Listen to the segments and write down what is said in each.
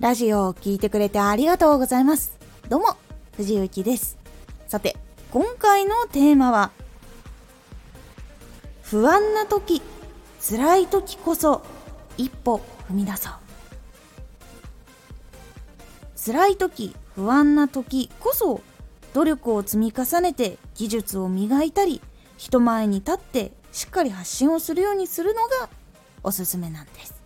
ラジオを聴いてくれてありがとうございます。どうも、藤幸です。さて、今回のテーマは、不安な時、辛い時こそ、一歩踏み出そう。辛い時、不安な時こそ、努力を積み重ねて技術を磨いたり、人前に立ってしっかり発信をするようにするのがおすすめなんです。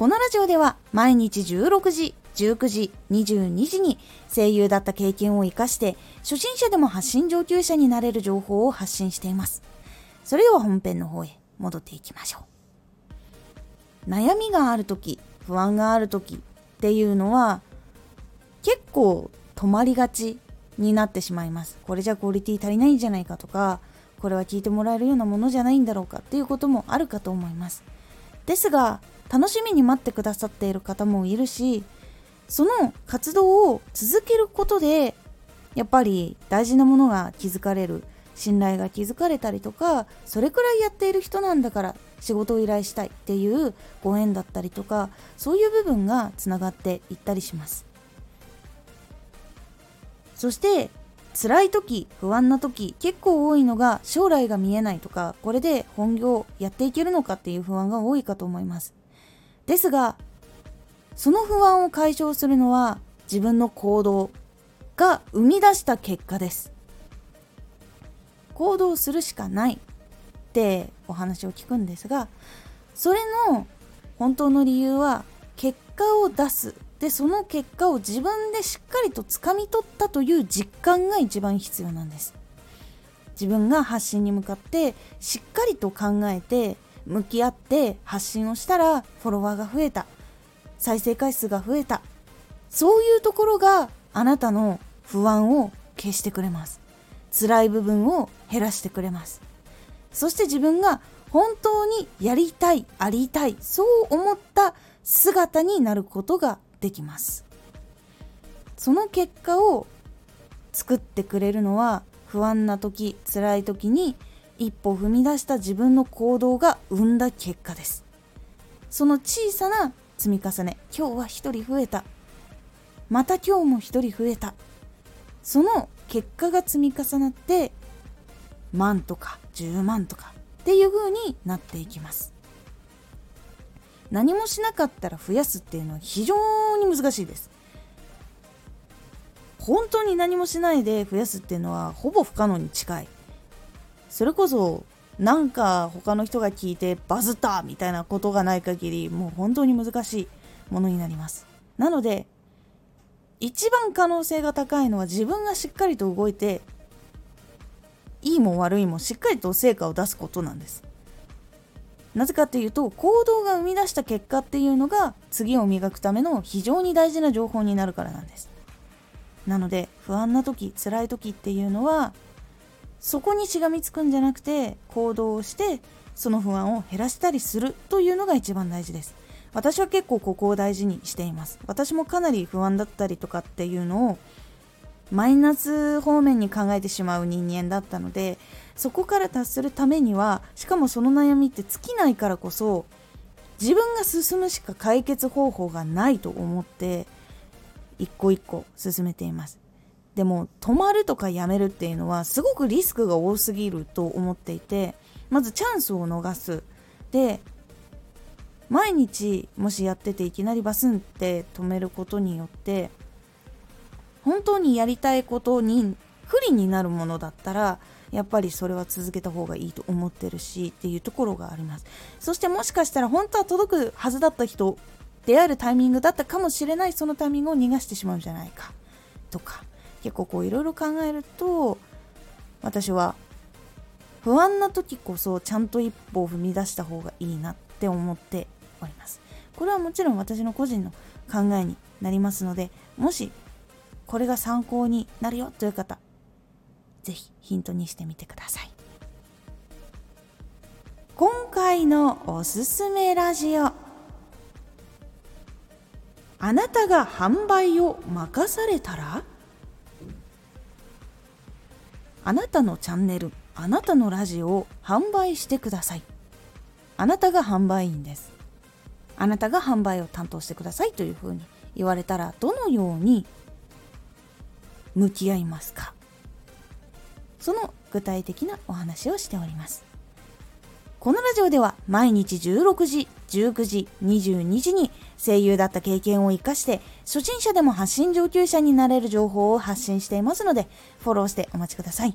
このラジオでは毎日16時、19時、22時に声優だった経験を活かして初心者でも発信上級者になれる情報を発信しています。それでは本編の方へ戻っていきましょう。悩みがある時、不安がある時っていうのは結構止まりがちになってしまいます。これじゃクオリティ足りないんじゃないかとか、これは聞いてもらえるようなものじゃないんだろうかっていうこともあるかと思います。ですが、楽しみに待ってくださっている方もいるしその活動を続けることでやっぱり大事なものが気づかれる信頼が築かれたりとかそれくらいやっている人なんだから仕事を依頼したいっていうご縁だったりとかそういう部分がつながっていったりします。そして辛い時不安な時結構多いのが将来が見えないとかこれで本業やっていけるのかっていう不安が多いかと思います。ですがその不安を解消するのは自分の行動が生み出した結果です。行動するしかない。ってお話を聞くんですがそれの本当の理由は結果を出すでその結果を自分でしっかりとつかみ取ったという実感が一番必要なんです。自分が発信に向かってしっかりと考えて向き合って発信をしたらフォロワーが増えた。再生回数が増えた。そういうところがあなたの不安を消してくれます。辛い部分を減らしてくれます。そして自分が本当にやりたいありたいそう思った姿になることができます。その結果を作ってくれるのは不安な時辛い時に一歩踏み出した自分の行動が生んだ結果です。その小さな積み重ね今日は1人増えた。また今日も1人増えた。その結果が積み重なって万とか10万とかっていう風になっていきます。何もしなかったら増やすっていうのは非常に難しいです。本当に何もしないで増やすっていうのはほぼ不可能に近い。それこそなんか他の人が聞いてバズったみたいなことがない限りもう本当に難しいものになります。なので一番可能性が高いのは自分がしっかりと動いていいも悪いもしっかりと成果を出すことなんです。なぜかっていうと行動が生み出した結果っていうのが次を磨くための非常に大事な情報になるからなんです。なので不安な時辛い時っていうのはそこにしがみつくんじゃなくて行動をしてその不安を減らしたりするというのが一番大事です。私は結構ここを大事にしています。私もかなり不安だったりとかっていうのをマイナス方面に考えてしまう人間だったのでそこから達するためにはしかもその悩みって尽きないからこそ自分が進むしか解決方法がないと思って一個一個進めています。でも止まるとかやめるっていうのはすごくリスクが多すぎると思っていてまずチャンスを逃す。で毎日もしやってていきなりバスンって止めることによって本当にやりたいことに不利になるものだったらやっぱりそれは続けた方がいいと思ってるしっていうところがあります。そしてもしかしたら本当は届くはずだった人出会えるタイミングだったかもしれないそのタイミングを逃がしてしまうんじゃないか。とか結構こういろいろ考えると私は不安な時こそちゃんと一歩を踏み出した方がいいなって思っております。これはもちろん私の個人の考えになりますのでもしこれが参考になるよという方ぜひヒントにしてみてください。今回のおすすめラジオ。あなたが販売を任されたら？あなたのチャンネルあなたのラジオを販売してください。あなたが販売員です。あなたが販売を担当してくださいというふうに言われたらどのように向き合いますか？その具体的なお話をしておりますこのラジオでは毎日16時、19時、22時に声優だった経験を活かして初心者でも発信上級者になれる情報を発信していますのでフォローしてお待ちください。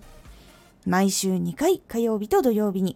毎週2回火曜日と土曜日に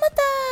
また。